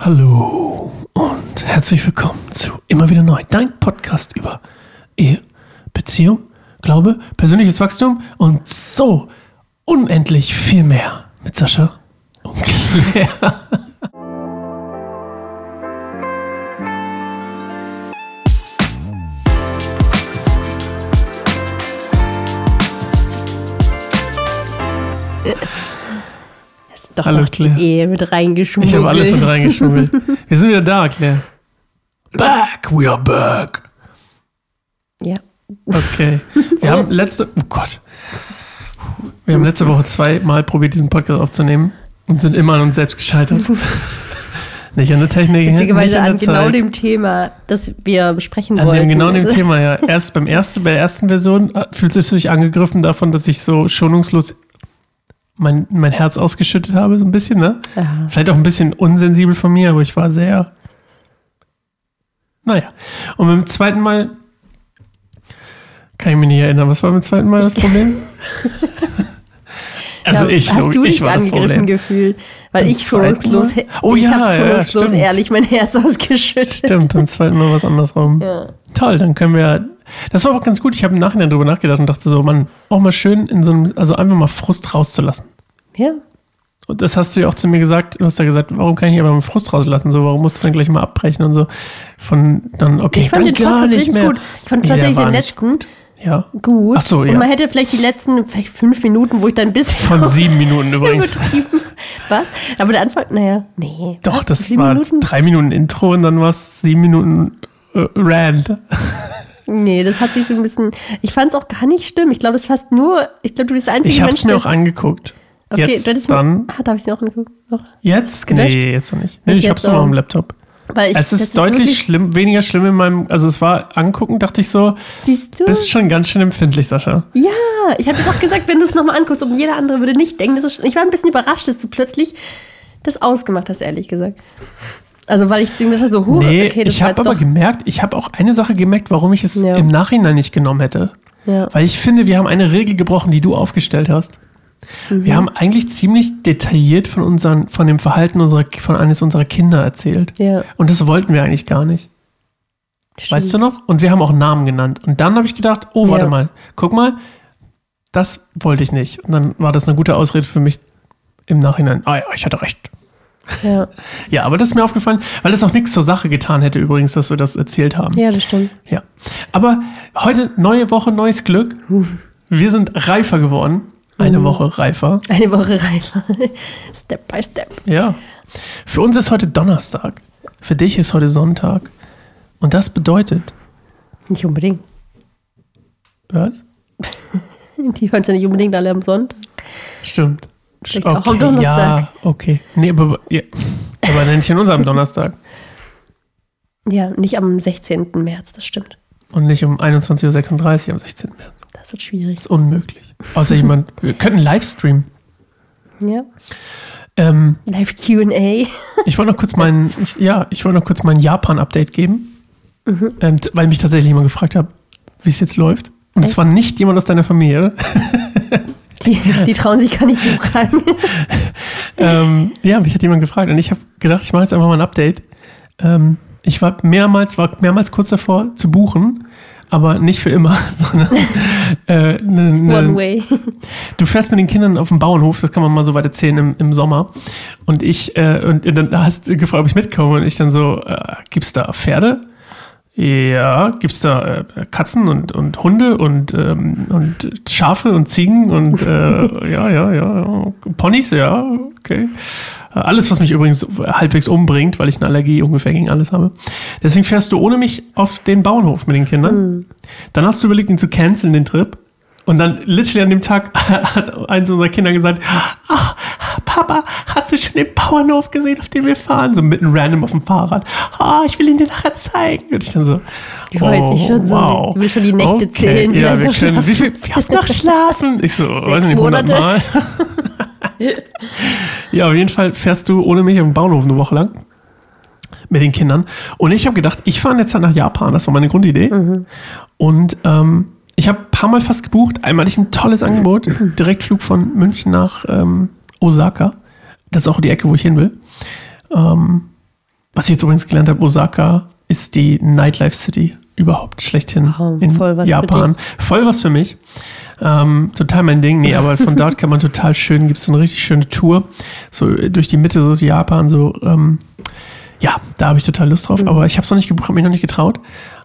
Hallo und herzlich willkommen zu Immer wieder neu, dein Podcast über Ehe, Beziehung, Glaube, persönliches Wachstum und so unendlich viel mehr mit Sascha und Claire. Doch Hallo, noch Claire. die Ehe mit reingeschmuggelt. Ich habe alles mit reingeschmuggelt. Wir sind wieder da, Claire. Back, we are back. Ja. Okay. Wir haben letzte, oh Gott. Wir haben letzte Woche zweimal probiert, diesen Podcast aufzunehmen und sind immer an uns selbst gescheitert. Nicht an der Technik, nicht Witzigerweise an der an genau Zeit. dem Thema, das wir besprechen An wollten. dem genau dem Thema, ja. Erst beim ersten, bei der ersten Version äh, fühlt es sich angegriffen davon, dass ich so schonungslos mein, mein Herz ausgeschüttet habe, so ein bisschen, ne? Ja. Vielleicht auch ein bisschen unsensibel von mir, aber ich war sehr. Naja. Und beim zweiten Mal kann ich mich nicht erinnern. Was war beim zweiten Mal das Problem? also Ja, ich, hast du ich dich war angegriffen gefühlt, weil Beim ich schonungslos? Oh ich ja, habe ja, schonungslos stimmt. ehrlich mein Herz ausgeschüttet. Stimmt, beim zweiten Mal war es andersrum. Ja. Toll, dann können wir. Das war aber ganz gut. Ich habe im Nachhinein drüber nachgedacht und dachte so, man, auch mal schön in so einem, also einfach mal Frust rauszulassen. ja. Und das hast du ja auch zu mir gesagt. Du hast ja gesagt, warum kann ich aber mal Frust rauslassen? So, warum musst du dann gleich mal abbrechen und so? Von dann, okay, Ich fand dann den gar trotzdem nicht mehr. gut. Ich fand Nee, tatsächlich den nicht letzten Ja. gut. Ach so, ja. Und man hätte vielleicht die letzten, vielleicht fünf Minuten, wo ich dann ein bisschen Von sieben Minuten übrigens. Was? Aber der Anfang, naja, nee. Doch, Was? das Sieben war Minuten? drei Minuten Intro und dann war es sieben Minuten äh, Rand. Nee, das hat sich so ein bisschen. Ich fand es auch gar nicht schlimm. Ich glaube, das ist fast nur. Ich glaube, du bist der einzige Ich habe Mensch, es mir auch angeguckt. Okay, jetzt du hättest dann. Ah, darf ich es mir auch angucken? Noch? Jetzt? gelöscht? Nee, jetzt noch nicht. Nee, Nicht ich habe es jetzt, noch dem Laptop. Weil ich, es ist deutlich wirklich- schlimm, weniger schlimm in meinem, also es war angucken, dachte ich so, Siehst du? bist schon ganz schön empfindlich, Sascha. ja, ich hatte doch gesagt, wenn du es nochmal anguckst, und jeder andere würde nicht denken, das ist, ich war ein bisschen überrascht, dass du plötzlich das ausgemacht hast, ehrlich gesagt. Also, weil ich dachte so, huh, Nee, okay, das ich habe aber doch. gemerkt, ich habe auch eine Sache gemerkt, warum ich es Ja. im Nachhinein nicht genommen hätte. Ja. Weil ich finde, wir haben eine Regel gebrochen, die du aufgestellt hast. Mhm. Wir haben eigentlich ziemlich detailliert von, unseren, von dem Verhalten unserer, von eines unserer Kinder erzählt. Ja. Und das wollten wir eigentlich gar nicht. Weißt du noch? Und wir haben auch Namen genannt. Und dann habe ich gedacht, oh, warte mal, guck mal, das wollte ich nicht. Und dann war das eine gute Ausrede für mich im Nachhinein. Ah ja, ich hatte recht. Ja. Ja, aber das ist mir aufgefallen, weil das auch nichts zur Sache getan hätte übrigens, dass wir das erzählt haben. ja, das stimmt. Ja. Aber heute neue Woche, neues Glück. Wir sind reifer geworden. Eine Woche reifer. Eine Woche reifer. step by step. Ja. Für uns ist heute Donnerstag. Für dich ist heute Sonntag. Und das bedeutet, Nicht unbedingt. was? Die hören es ja nicht unbedingt alle am Sonntag. Stimmt. Vielleicht auch am Donnerstag. Ja, okay. Nee, aber, ja. aber nicht in unserem Donnerstag. Ja, nicht am 16. März, das stimmt. Und nicht um 21.36 Uhr am 16. März. Das wird schwierig. Das ist unmöglich. Außer jemand, wir könnten Livestream. Ja. Ähm, Live QA. Ich wollte noch kurz mein, ich, ja, ich wollte noch kurz mein Japan-Update geben, Mhm. ähm, weil mich tatsächlich jemand gefragt hat, wie es jetzt läuft. Und es war nicht jemand aus deiner Familie. Die, die trauen sich gar nicht zu fragen. ähm, ja, mich hat jemand gefragt und ich habe gedacht, ich mache jetzt einfach mal ein Update. Ähm, ich war mehrmals, war mehrmals kurz davor zu buchen, aber nicht für immer, sondern äh, ne, ne, One way. Du fährst mit den Kindern auf dem Bauernhof, das kann man mal so weit erzählen im, im Sommer. Und ich, äh, und dann hast du gefragt, ob ich mitkomme. Und ich dann so, äh, gibt's da Pferde? Ja, gibt's da äh, Katzen und, und Hunde und, ähm, und Schafe und Ziegen und äh, ja, ja, ja, Ponys, ja, okay. Alles, was mich übrigens halbwegs umbringt, weil ich eine Allergie ungefähr gegen alles habe. Deswegen fährst du ohne mich auf den Bauernhof mit den Kindern. Dann hast du überlegt, ihn zu canceln, den Trip. Und dann literally an dem Tag hat eins unserer Kinder gesagt, ah, Papa, hast du schon den Bauernhof gesehen, auf dem wir fahren? So mitten random auf dem Fahrrad. Ah, ich will ihn dir nachher zeigen. Und ich dann so, Die wollte ich schon so. Die will schon die Nächte zählen, wie Ja, wir können, noch wie viel, wie oft noch schlafen? Ich so, weiß nicht, 100 Monate. Mal. ja, auf jeden Fall fährst du ohne mich auf dem Bauernhof eine Woche lang mit den Kindern. Und ich habe gedacht, ich fahre jetzt nach Japan. Das war meine Grundidee. Und ähm, ich habe ein paar Mal fast gebucht. Einmal hatte ich ein tolles Angebot. Direktflug von München nach ähm, Osaka. Das ist auch die Ecke, wo ich hin will. Ähm, Was ich jetzt übrigens gelernt habe, Osaka ist die Nightlife City überhaupt schlechthin Wow, in voll Japan. Voll was für mich. Ähm, total mein Ding. Nee, aber von dort kann man total schön, gibt es eine richtig schöne Tour. So äh, durch die Mitte, so ist Japan, so. Ähm, ja, da habe ich total Lust drauf. Aber ich habe es noch nicht gebucht, habe mich noch nicht getraut.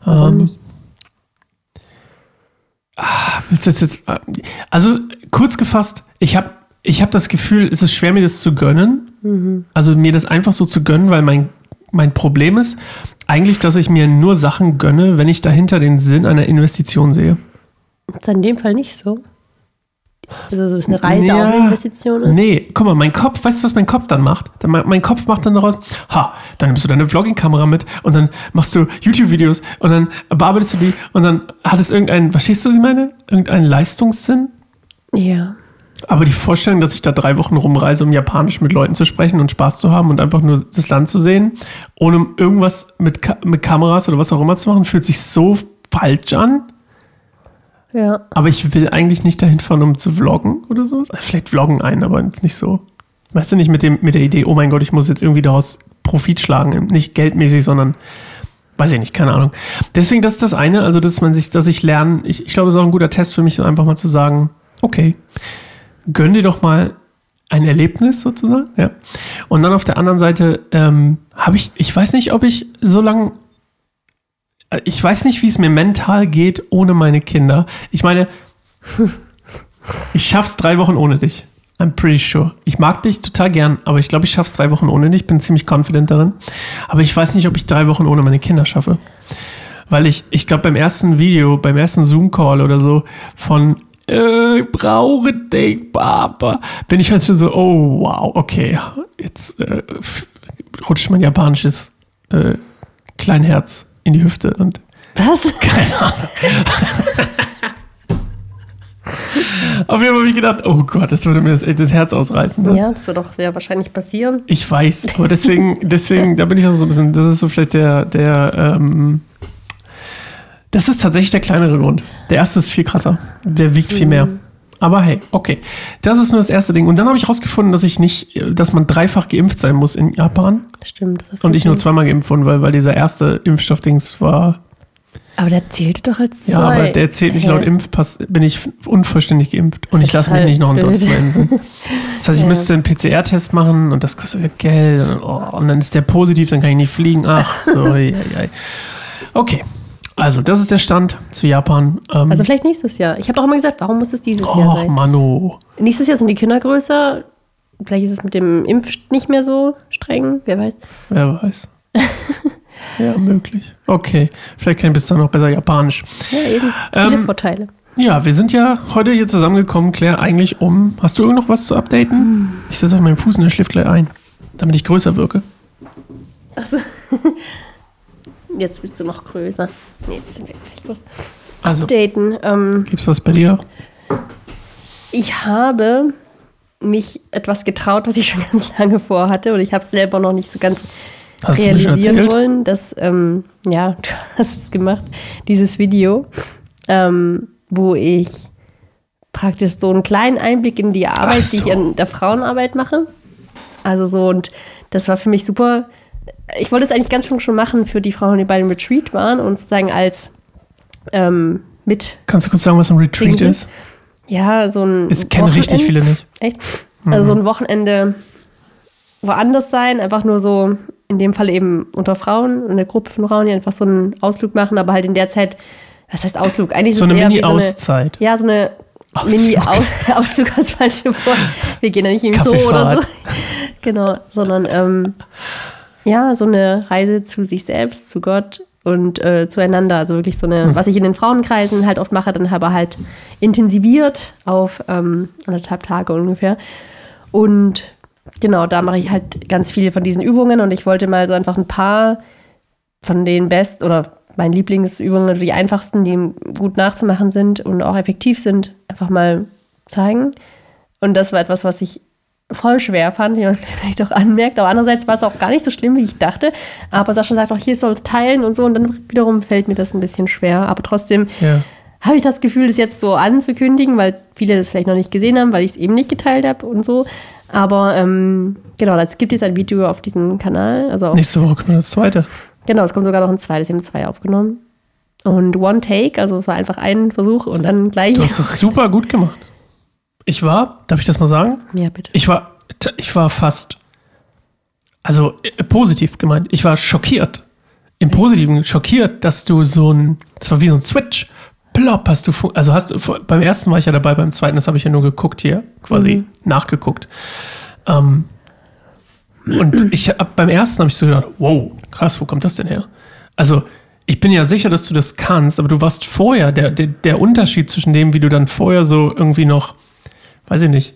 Mhm. Ähm, nicht? Jetzt, jetzt, jetzt, äh, also kurz gefasst, ich habe ich hab das Gefühl, es ist schwer, mir das zu gönnen. Mhm. Also mir das einfach so zu gönnen, weil mein, mein Problem ist eigentlich, dass ich mir nur Sachen gönne, wenn ich dahinter den Sinn einer Investition sehe. Ist in dem Fall nicht so. Also, so ist eine Reise Ja. auch eine Investition ist. Nee, guck mal, mein Kopf, weißt du, was mein Kopf dann macht? Dann, ma- mein Kopf macht dann daraus, ha, dann nimmst du deine Vlogging-Kamera mit und dann machst du YouTube-Videos und dann bearbeitest du die und dann hat es irgendeinen, verstehst du, was ich meine? Irgendeinen Leistungssinn? Ja. Aber die Vorstellung, dass ich da drei Wochen rumreise, um Japanisch mit Leuten zu sprechen und Spaß zu haben und einfach nur das Land zu sehen, ohne irgendwas mit, Ka mit Kameras oder was auch immer zu machen, fühlt sich so falsch an. Ja. Aber ich will eigentlich nicht dahin fahren, um zu vloggen oder so. Vielleicht vloggen ein, aber jetzt nicht so. Weißt du, nicht mit, dem, mit der Idee, oh mein Gott, ich muss jetzt irgendwie daraus Profit schlagen. Nicht geldmäßig, sondern weiß ich nicht, keine Ahnung. Deswegen, das ist das eine, also dass man sich, dass ich lerne, ich, ich glaube, es ist auch ein guter Test für mich, einfach mal zu sagen, okay, gönn dir doch mal ein Erlebnis sozusagen, ja. Und dann auf der anderen Seite ähm, habe ich, ich weiß nicht, ob ich so lange ich weiß nicht, wie es mir mental geht ohne meine Kinder. Ich meine, ich schaff's drei Wochen ohne dich. I'm pretty sure. Ich mag dich total gern, aber ich glaube, ich schaff's drei Wochen ohne dich. Bin ziemlich confident darin. Aber ich weiß nicht, ob ich drei Wochen ohne meine Kinder schaffe. Weil ich, ich glaube, beim ersten Video, beim ersten Zoom-Call oder so von äh, ich brauche dich, Papa, bin ich halt schon so, oh wow, okay, jetzt äh, rutscht mein japanisches äh, Kleinherz in die Hüfte und Was? keine Ahnung. Auf jeden Fall habe ich gedacht, oh Gott, das würde mir das, das Herz ausreißen. Ne? Ja, das wird doch sehr wahrscheinlich passieren. Ich weiß, aber deswegen, deswegen, da bin ich auch so ein bisschen, das ist so vielleicht der, der, ähm, das ist tatsächlich der kleinere Grund. Der erste ist viel krasser. Der wiegt viel mehr. Aber hey, okay. Das ist nur das erste Ding. Und dann habe ich rausgefunden, dass ich nicht, dass man dreifach geimpft sein muss in Japan. Stimmt. Das Und ich nur zweimal geimpft wurde, weil, weil dieser erste Impfstoffdings war Aber der zählte doch als zwei. Ja, aber der zählt nicht Hä? laut Impfpass, bin ich unvollständig geimpft. Und ich lasse mich nicht noch ein blöd. impfen. Das heißt, ich Ja. müsste einen PCR-Test machen und das kostet wieder Geld. Und, dann- oh, und dann ist der positiv, dann kann ich nicht fliegen. Ach, so. ei, ei, ei. Okay, also das ist der Stand zu Japan. Ähm, Also vielleicht nächstes Jahr. Ich habe doch immer gesagt, warum muss es dieses Jahr Och, sein? Mano. Nächstes Jahr sind die Kinder größer. Vielleicht ist es mit dem Impf nicht mehr so streng. Wer weiß. Wer weiß. ja, möglich. Okay, vielleicht kann ich bis dann noch besser Japanisch. Ja, eben. Viele Ähm, Vorteile. Ja, wir sind ja heute hier zusammengekommen, Claire, eigentlich um. Hast du irgend noch was zu updaten? Ich setze auf meinen Fuß und der schläft gleich ein, damit ich größer wirke. Achso. Jetzt bist du noch größer. Nee, jetzt sind wir gleich groß. Also, Daten. Ähm, gibt's was bei dir? ich habe mich etwas getraut, was ich schon ganz lange vorhatte. Und ich habe es selber noch nicht so ganz Hast realisieren wollen, dass, ähm, ja, du hast es gemacht, dieses Video, ähm, wo ich praktisch so einen kleinen Einblick in die Arbeit, Ach die ich so. in der Frauenarbeit mache. Also so, und das war für mich super. Ich wollte es eigentlich ganz schon schon machen für die Frauen, die bei dem Retreat waren und sozusagen als ähm, mit, Kannst du kurz sagen, was ein Retreat ist? ja, so ein. Es kennen richtig viele nicht. Echt? Also so ein Wochenende woanders sein, einfach nur so, in dem Fall eben unter Frauen, eine Gruppe von Frauen, die einfach so einen Ausflug machen, aber halt in der Zeit, was heißt Ausflug? Eigentlich So ist eine es so eine, Mini-Auszeit. ja, so eine Ausflug. Mini-Ausflug als falsche Wort. Wir gehen ja nicht im Zoo oder so. Genau, sondern ähm, ja, so eine Reise zu sich selbst, zu Gott und äh, zueinander. Also wirklich so eine, was ich in den Frauenkreisen halt oft mache, dann aber halt intensiviert auf ähm, anderthalb Tage ungefähr. Und genau, da mache ich halt ganz viele von diesen Übungen und ich wollte mal so einfach ein paar von den best oder meinen Lieblingsübungen, die einfachsten, die gut nachzumachen sind und auch effektiv sind, einfach mal zeigen. Und das war etwas, was ich voll schwer fand, wie man vielleicht auch anmerkt. Aber andererseits war es auch gar nicht so schlimm, wie ich dachte. Aber Sascha sagt auch, hier soll es teilen und so. Und dann wiederum fällt mir das ein bisschen schwer. Aber trotzdem Ja. habe ich das Gefühl, das jetzt so anzukündigen, weil viele das vielleicht noch nicht gesehen haben, weil ich es eben nicht geteilt habe und so. Aber ähm, genau, es gibt jetzt ein Video auf diesem Kanal. Also Nächste Woche kommt das zweite. genau, es kommt sogar noch ein zweites, wir haben zwei aufgenommen. Und One Take, also es war einfach ein Versuch und dann gleich. Du hast das super gut gemacht. Ich war, darf ich das mal sagen? ja, bitte. Ich war, ich war fast, also äh, positiv gemeint, ich war schockiert. Im Positiven schockiert, dass du so ein, das war wie so ein Switch. Plopp, hast du, also hast du, beim ersten war ich ja dabei, beim zweiten, das habe ich ja nur geguckt hier, quasi Mhm. nachgeguckt. Ähm, und ich hab, beim ersten habe ich so gedacht, wow, krass, wo kommt das denn her? Also, ich bin ja sicher, dass du das kannst, aber du warst vorher, der, der, der Unterschied zwischen dem, wie du dann vorher so irgendwie noch, weiß ich nicht,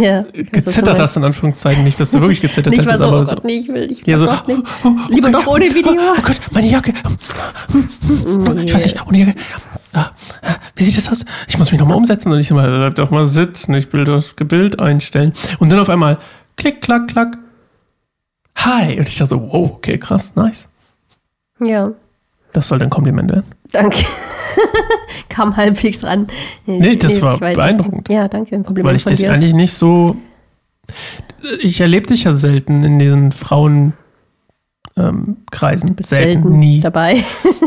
ja, gezittert hast, in Anführungszeichen. Nicht, dass du wirklich gezittert Nicht hättest, so, aber oh so. Gott, nee, ich will, ich will Ja, so, doch nicht. oh, oh, Lieber okay. doch ohne Video. Oh Gott, meine Jacke. Ich weiß nicht, ohne Jacke. Ah, ah, Wie sieht das aus? Ich muss mich nochmal umsetzen und ich mal, bleib doch mal sitzen, ich will das Bild einstellen. Und dann auf einmal, klick, klack, klack. Hi. Und ich dachte so, wow, okay, krass, nice. Ja, Das soll ein Kompliment werden. danke. Kam halbwegs ran. Nee, das war ich weiß, beeindruckend. was- Ja, danke. Ein Kompliment Weil ich dich ist- eigentlich nicht so. Ich erlebe dich ja selten in diesen Frauen. Ähm, Kreisen. bist Selten, nie. dabei.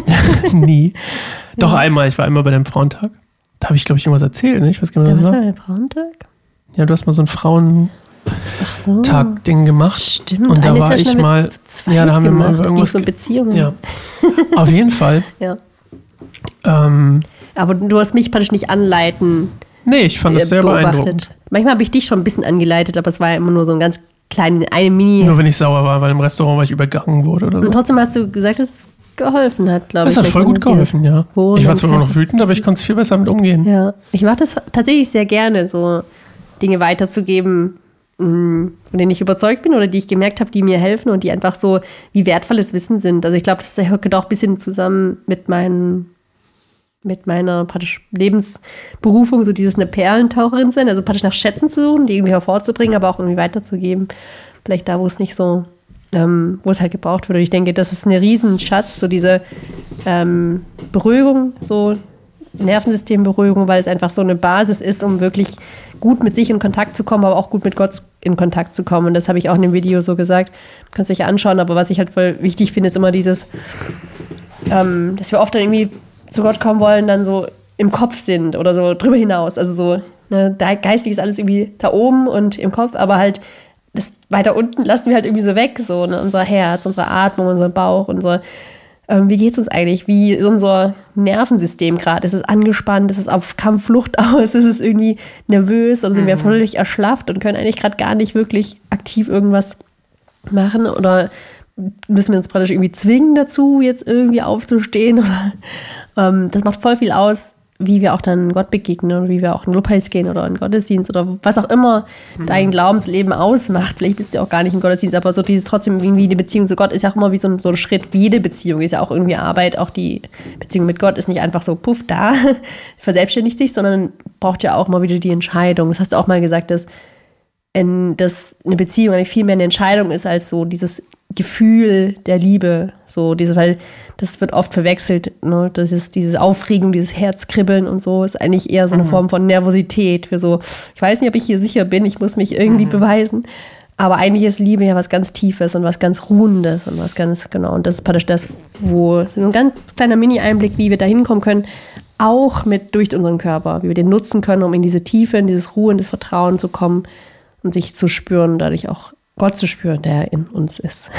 nie. Doch einmal, ich war einmal bei deinem Frauentag. Da habe ich, glaube ich, irgendwas erzählt. Ne? Ich weiß gar nicht, Ja, was was das war war. der Frauentag? Ja, du hast mal so ein Frauentag-Ding Ach so. gemacht. Stimmt. Und da war ja ich mal- ja, da haben wir mal gemacht. über irgendwas so ge- Beziehungen. Ja. Auf jeden Fall. ja. Ähm, Aber du hast mich praktisch nicht anleiten nee, ich fand das äh, sehr beeindruckend. Manchmal habe ich dich schon ein bisschen angeleitet, aber es war ja immer nur so ein ganz kleines, eine Mini. Nur wenn ich sauer war, weil im Restaurant weil ich übergangen wurde oder Und so. trotzdem hast du gesagt, dass es geholfen hat, glaube ich. Das hat voll gut geholfen, ja. Ich war und zwar immer noch wütend, aber ich konnte es viel besser mit umgehen. Ja, ich mache das tatsächlich sehr gerne, so Dinge weiterzugeben, von denen ich überzeugt bin oder die ich gemerkt habe, die mir helfen und die einfach so wie wertvolles Wissen sind. Also ich glaube, das gehört auch ein bisschen zusammen mit meinen mit meiner praktisch Lebensberufung, so dieses eine Perlentaucherin sein, also praktisch nach Schätzen zu suchen, die irgendwie hervorzubringen, aber auch irgendwie weiterzugeben. Vielleicht da, wo es nicht so, ähm, wo es halt gebraucht wird. Und ich denke, das ist ein Riesenschatz, so diese ähm, Beruhigung, so Nervensystemberuhigung, weil es einfach so eine Basis ist, um wirklich gut mit sich in Kontakt zu kommen, aber auch gut mit Gott in Kontakt zu kommen. Und das habe ich auch in dem Video so gesagt. Kannst du dich anschauen, aber was ich halt voll wichtig finde, ist immer dieses, ähm, dass wir oft dann irgendwie zu Gott kommen wollen, dann so im Kopf sind oder so drüber hinaus. Also so, ne, da geistig ist alles irgendwie da oben und im Kopf, aber halt das weiter unten lassen wir halt irgendwie so weg, so ne, unser Herz, unsere Atmung, unser Bauch, unser ähm, wie geht es uns eigentlich? Wie ist unser Nervensystem gerade? Ist es angespannt? Ist es auf Kampfflucht aus? Ist es irgendwie nervös? Oder sind wir völlig erschlafft und können eigentlich gerade gar nicht wirklich aktiv irgendwas machen? Oder müssen wir uns praktisch irgendwie zwingen dazu, jetzt irgendwie aufzustehen? Oder, ähm, das macht voll viel aus, wie wir auch dann Gott begegnen oder wie wir auch in Lobpreis gehen oder in Gottesdienst oder was auch immer dein Glaubensleben ausmacht. Vielleicht bist du ja auch gar nicht im Gottesdienst, aber so dieses trotzdem irgendwie die Beziehung zu Gott ist ja auch immer wie so ein, so ein Schritt. Wie jede Beziehung ist ja auch irgendwie Arbeit. Auch die Beziehung mit Gott ist nicht einfach so puff da, verselbstständigt sich, sondern braucht ja auch mal wieder die Entscheidung. Das hast du auch mal gesagt, dass, in, dass eine Beziehung eigentlich viel mehr eine Entscheidung ist als so dieses Gefühl der Liebe. So diese, weil das wird oft verwechselt. Ne? Das ist diese Aufregung, dieses Herzkribbeln und so ist eigentlich eher so eine Form von Nervosität. Für so, ich weiß nicht, ob ich hier sicher bin, ich muss mich irgendwie beweisen. Aber eigentlich ist Liebe ja was ganz Tiefes und was ganz Ruhendes und was ganz, genau. Und das ist praktisch das, wo so ein ganz kleiner Mini-Einblick, wie wir da hinkommen können, auch mit durch unseren Körper, wie wir den nutzen können, um in diese Tiefe, in dieses Ruhe, in das Vertrauen zu kommen und sich zu spüren, dadurch auch Gott zu spüren, der in uns ist.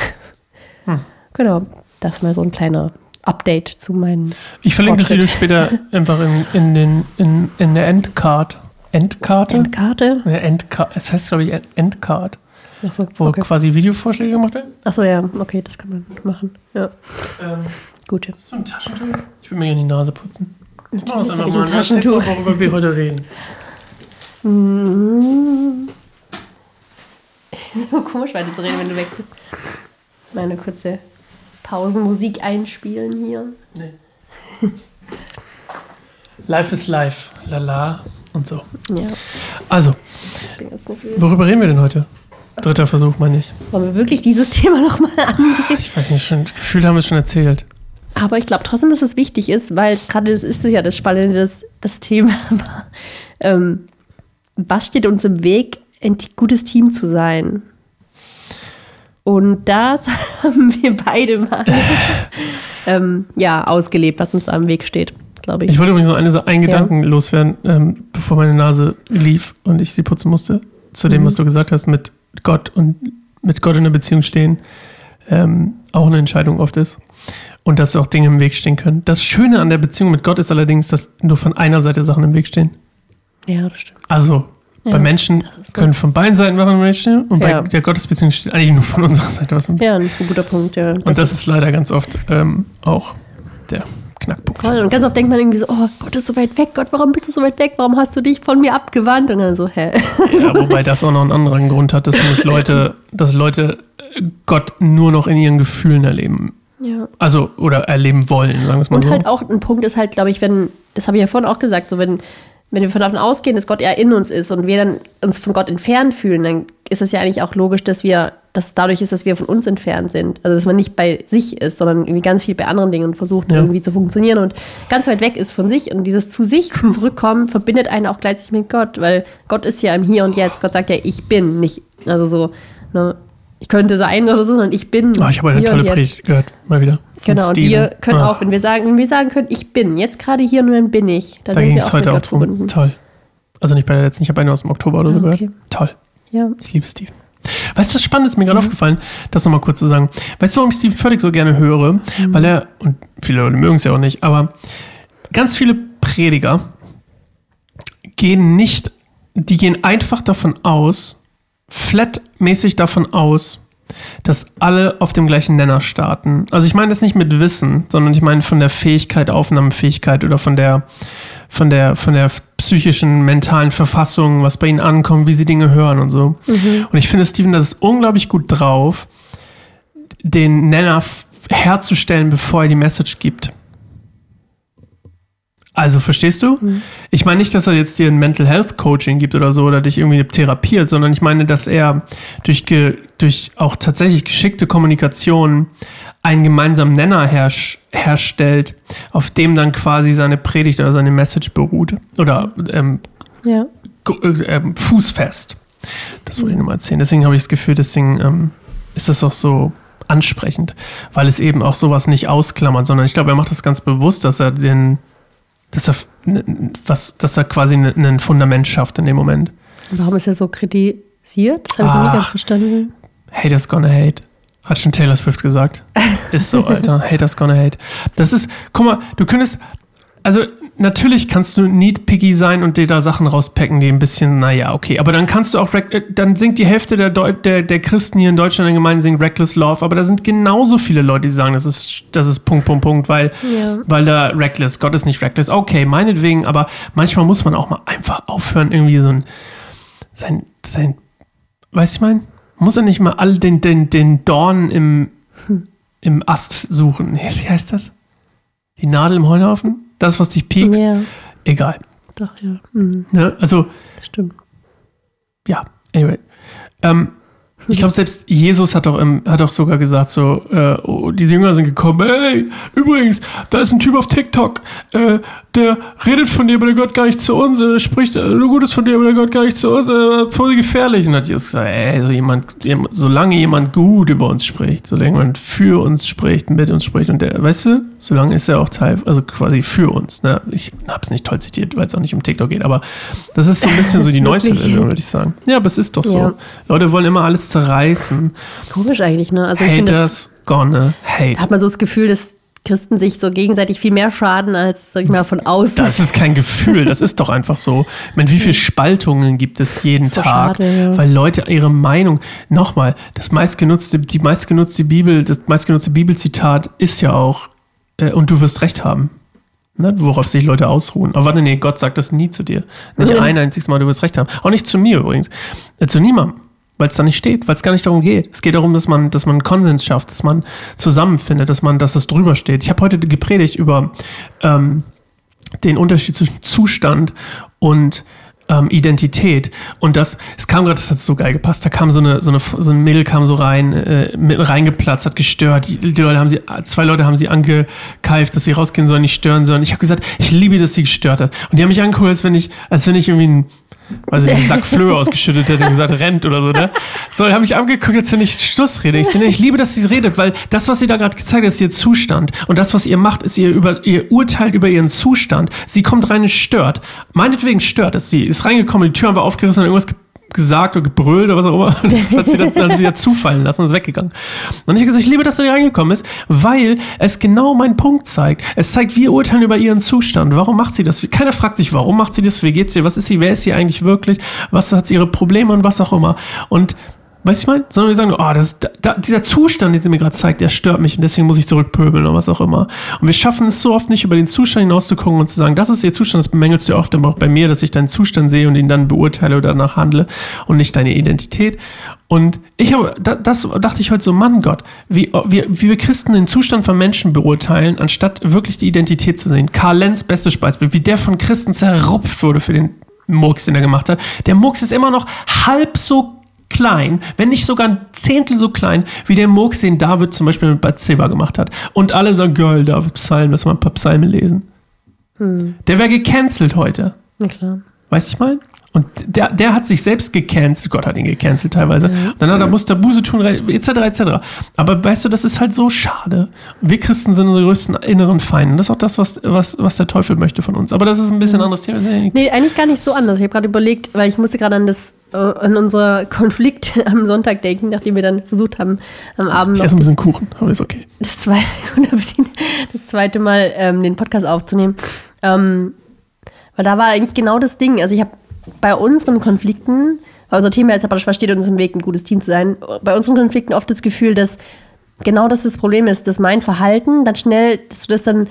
Genau, das mal so ein kleiner Update zu meinen. Ich verlinke das Fortschritt. Video später einfach in, in, den, in, in der Endcard. Endkarte? Endkarte? ja, Endcard. Es heißt, glaube ich, Endcard, Achso, wo okay. quasi Videovorschläge gemacht werden. Achso, ja, okay, das kann man machen. Ja, Ähm, gut. hast du ein Taschentuch? Ich will mir gerne die Nase putzen. Ich mach das einfach mal. ein Taschentuch. mal, worüber wir heute reden. So komisch weiter zu reden, wenn du weg bist. Meine kurze Pausenmusik einspielen hier. Nee. Life is life. Lala und so. Ja, Also, worüber reden wir denn heute? Dritter Versuch, meine ich. Wollen wir wirklich dieses Thema nochmal angehen? Ich weiß nicht, schon, gefühlt haben wir es schon erzählt. Aber ich glaube trotzdem, dass es wichtig ist, weil gerade das ist ja das Spannende, das, das Thema. ähm, was steht uns im Weg, ein gutes Team zu sein? Und das haben wir beide mal ähm, ja, ausgelebt, was uns da im Weg steht, glaube ich. Ich wollte übrigens noch eine, einen Gedanken ja. loswerden, ähm, bevor meine Nase lief und ich sie putzen musste. Zu dem, mhm. was du gesagt hast, mit Gott und mit Gott in der Beziehung stehen, ähm, auch eine Entscheidung oft ist. Und dass auch Dinge im Weg stehen können. Das Schöne an der Beziehung mit Gott ist allerdings, dass nur von einer Seite Sachen im Weg stehen. Ja, das stimmt. Also, ja, bei Menschen können von beiden Seiten Weg stehen und ja. bei der Gottesbeziehung steht eigentlich nur von unserer Seite was. Ja, ein guter Punkt, ja. Das und das ist, ist leider ganz oft ähm, auch der Knackpunkt. Voll. Und ganz oft denkt man irgendwie so, oh, Gott ist so weit weg, Gott, warum bist du so weit weg? Warum hast du dich von mir abgewandt? Und dann so, hä? Ja, wobei das auch noch einen anderen Grund hat, dass nämlich Leute, dass Leute Gott nur noch in ihren Gefühlen erleben. Ja. Also, oder erleben wollen, sagen wir es mal Und so. halt auch ein Punkt ist halt, glaube ich, wenn, das habe ich ja vorhin auch gesagt, so wenn wenn wir davon ausgehen, dass Gott eher in uns ist und wir dann uns von Gott entfernt fühlen, dann ist es ja eigentlich auch logisch, dass wir, dass es dadurch ist, dass wir von uns entfernt sind. Also dass man nicht bei sich ist, sondern irgendwie ganz viel bei anderen Dingen versucht ja. irgendwie zu funktionieren und ganz weit weg ist von sich. Und dieses zu sich zurückkommen verbindet einen auch gleichzeitig mit Gott, weil Gott ist ja im Hier und Jetzt. Gott sagt ja, ich bin nicht. Also so, ne, ich könnte sein oder so, sondern ich bin. Oh, ich habe eine tolle Predigt gehört, mal wieder. Genau, und wir können ah. auch, wenn wir sagen, wenn wir sagen können, ich bin, jetzt gerade hier nur dann bin ich. Dann da ging es heute auch drum. Verbunden. Toll. Also nicht bei der letzten, ich habe eine aus dem Oktober oder so ah, okay. gehört. Toll. Ja. Ich liebe Steve. Weißt du, was spannend ist mir gerade mhm. aufgefallen, das nochmal kurz zu sagen. Weißt du, warum ich Steve völlig so gerne höre? Mhm. Weil er, und viele Leute mögen es ja auch nicht, aber ganz viele Prediger gehen nicht, die gehen einfach davon aus, flatmäßig davon aus, dass alle auf dem gleichen Nenner starten. Also ich meine das nicht mit Wissen, sondern ich meine von der Fähigkeit, Aufnahmefähigkeit oder von der, von der, von der psychischen, mentalen Verfassung, was bei ihnen ankommt, wie sie Dinge hören und so. Mhm. Und ich finde, Steven, das ist unglaublich gut drauf, den Nenner herzustellen, bevor er die Message gibt. Also, verstehst du? Mhm. Ich meine nicht, dass er jetzt dir ein Mental Health Coaching gibt oder so oder dich irgendwie therapiert, sondern ich meine, dass er durch, durch auch tatsächlich geschickte Kommunikation einen gemeinsamen Nenner her herstellt, auf dem dann quasi seine Predigt oder seine Message beruht. Oder ähm, ja. ähm, fußfest. Das wollte ich nur mal erzählen. Deswegen habe ich das Gefühl, deswegen ähm, ist das auch so ansprechend, weil es eben auch sowas nicht ausklammert, sondern ich glaube, er macht das ganz bewusst, dass er den dass er, was, dass er quasi ein Fundament schafft in dem Moment. Warum ist er so kritisiert? Das habe ich noch nie ganz verstanden. Haters gonna hate. Hat schon Taylor Swift gesagt. Ist so, Alter. Haters gonna hate. Das ist, guck mal, du könntest, also natürlich kannst du needpicky sein und dir da Sachen rauspacken, die ein bisschen, naja, okay. Aber dann kannst du auch, äh, dann singt die Hälfte der, der, der Christen hier in Deutschland in Gemeinden singen Reckless Love, aber da sind genauso viele Leute, die sagen, das ist, das ist Punkt, Punkt, Punkt, weil, ja. weil da Reckless, Gott ist nicht Reckless. Okay, meinetwegen, aber manchmal muss man auch mal einfach aufhören, irgendwie so ein, sein, sein, weißt du, ich meine? Muss er nicht mal all den, den, den Dorn im, im Ast suchen? Wie heißt das? Die Nadel im Heuhaufen? Das, was dich piekst, ja. egal. Doch, ja. Mhm. Ne? Also, stimmt. Ja, anyway. Ähm, ich glaube, selbst Jesus hat doch, im, hat doch sogar gesagt, so, äh, oh, die Jünger sind gekommen, ey, übrigens, da ist ein Typ auf TikTok, äh, der redet von dir, aber der gehört gar nicht zu uns, der spricht äh, nur Gutes von dir, aber der gehört gar nicht zu uns, äh, voll gefährlich. Und hat Jesus gesagt, ey, so jemand, jemand, solange jemand gut über uns spricht, solange man für uns spricht, mit uns spricht, und der, weißt du, solange ist er auch Teil, also quasi für uns. Ne? Ich habe es nicht toll zitiert, weil es auch nicht um TikTok geht, aber das ist so ein bisschen so die 19-Version, würde ich sagen. Ja, aber es ist doch so. Ja. Leute wollen immer alles zerreißen. Komisch eigentlich, ne? Also Haters find, gonna hate. Hat man so das Gefühl, dass Christen sich so gegenseitig viel mehr schaden als, sag ich mal, von außen. Das ist kein Gefühl, das ist doch einfach so. Ich meine, wie viele Spaltungen gibt es jeden so Tag? Schade, ja. Weil Leute ihre Meinung, nochmal, das meistgenutzte, die meistgenutzte Bibel, das meistgenutzte Bibelzitat ist ja auch, äh, und du wirst recht haben. Ne, worauf sich Leute ausruhen. Aber warte, nee, Gott sagt das nie zu dir. Nicht ein einziges Mal, du wirst recht haben. Auch nicht zu mir übrigens. Äh, zu niemandem weil es da nicht steht, weil es gar nicht darum geht. Es geht darum, dass man, dass man Konsens schafft, dass man zusammenfindet, dass man, dass es drüber steht. Ich habe heute gepredigt über ähm, den Unterschied zwischen Zustand und ähm, Identität. Und das, es kam gerade, das hat so geil gepasst. Da kam so eine, so eine, so ein Mädel kam so rein, äh, reingeplatzt, hat gestört. Die, die, Leute haben sie, zwei Leute haben sie angekeift, dass sie rausgehen sollen, nicht stören sollen. Ich habe gesagt, ich liebe, dass sie gestört hat. Und die haben mich angeguckt, als wenn ich, als wenn ich irgendwie ein weiß ich einen Sack Flöhe ausgeschüttet hätte und gesagt, rennt oder so, ne? So, ich habe mich angeguckt, als wenn ich Schluss rede. Ich, ich liebe, dass sie redet, weil das, was sie da gerade gezeigt hat, ist ihr Zustand. Und das, was ihr macht, ist ihr, über, ihr urteilt über ihren Zustand. Sie kommt rein und stört. Meinetwegen stört es sie. Ist reingekommen, die Tür haben wir aufgerissen, hat irgendwas gesagt oder gebrüllt oder was auch immer. Das hat sie dann, dann wieder zufallen lassen und ist weggegangen. Und ich habe gesagt, ich liebe, dass sie reingekommen ist, weil es genau meinen Punkt zeigt. Es zeigt, wir urteilen über ihren Zustand. Warum macht sie das? Keiner fragt sich, warum macht sie das? Wie geht's ihr? Was ist sie? Wer ist sie eigentlich wirklich? Was hat sie ihre Probleme und was auch immer? Und Weißt du, ich meine? Sondern wir sagen, oh, das, da, dieser Zustand, den sie mir gerade zeigt, der stört mich und deswegen muss ich zurückpöbeln oder was auch immer. Und wir schaffen es so oft nicht, über den Zustand hinauszugucken und zu sagen, das ist ihr Zustand, das bemängelst du oft aber auch bei mir, dass ich deinen Zustand sehe und ihn dann beurteile oder danach handle und nicht deine Identität. Und ich habe, das dachte ich heute so, Mann Gott, wie, wie, wie wir Christen den Zustand von Menschen beurteilen, anstatt wirklich die Identität zu sehen. Karl Lenz, bestes Beispiel, wie der von Christen zerrupft wurde für den Murks, den er gemacht hat. Der Murks ist immer noch halb so klein, wenn nicht sogar ein Zehntel so klein, wie der Murks, den David zum Beispiel mit Bathseba gemacht hat. Und alle sagen, geil, David Psalm, lass mal ein paar Psalmen lesen. Hm. Der wäre gecancelt heute. Na klar. Weißt du, ich meine? Und der, der hat sich selbst gecancelt, Gott hat ihn gecancelt teilweise. Ja. Dann hat er musste Buße tun, etc., etc. Aber weißt du, das ist halt so schade. Wir Christen sind unsere größten inneren Feinde. Das ist auch das, was, was, was der Teufel möchte von uns. Aber das ist ein bisschen ein anderes Thema. Nee, eigentlich gar nicht so anders. Ich habe gerade überlegt, weil ich musste gerade an das an unser Konflikt am Sonntag denken, nachdem wir dann versucht haben, am Abend ich esse ein bisschen Kuchen, aber ist okay. Das zweite, das zweite Mal ähm, den Podcast aufzunehmen. Ähm, weil da war eigentlich genau das Ding. Also ich habe bei unseren Konflikten, weil unser Thema jetzt aber versteht uns im Weg, ein gutes Team zu sein, bei unseren Konflikten oft das Gefühl, dass genau das das Problem ist, dass mein Verhalten dann schnell, dass du das dann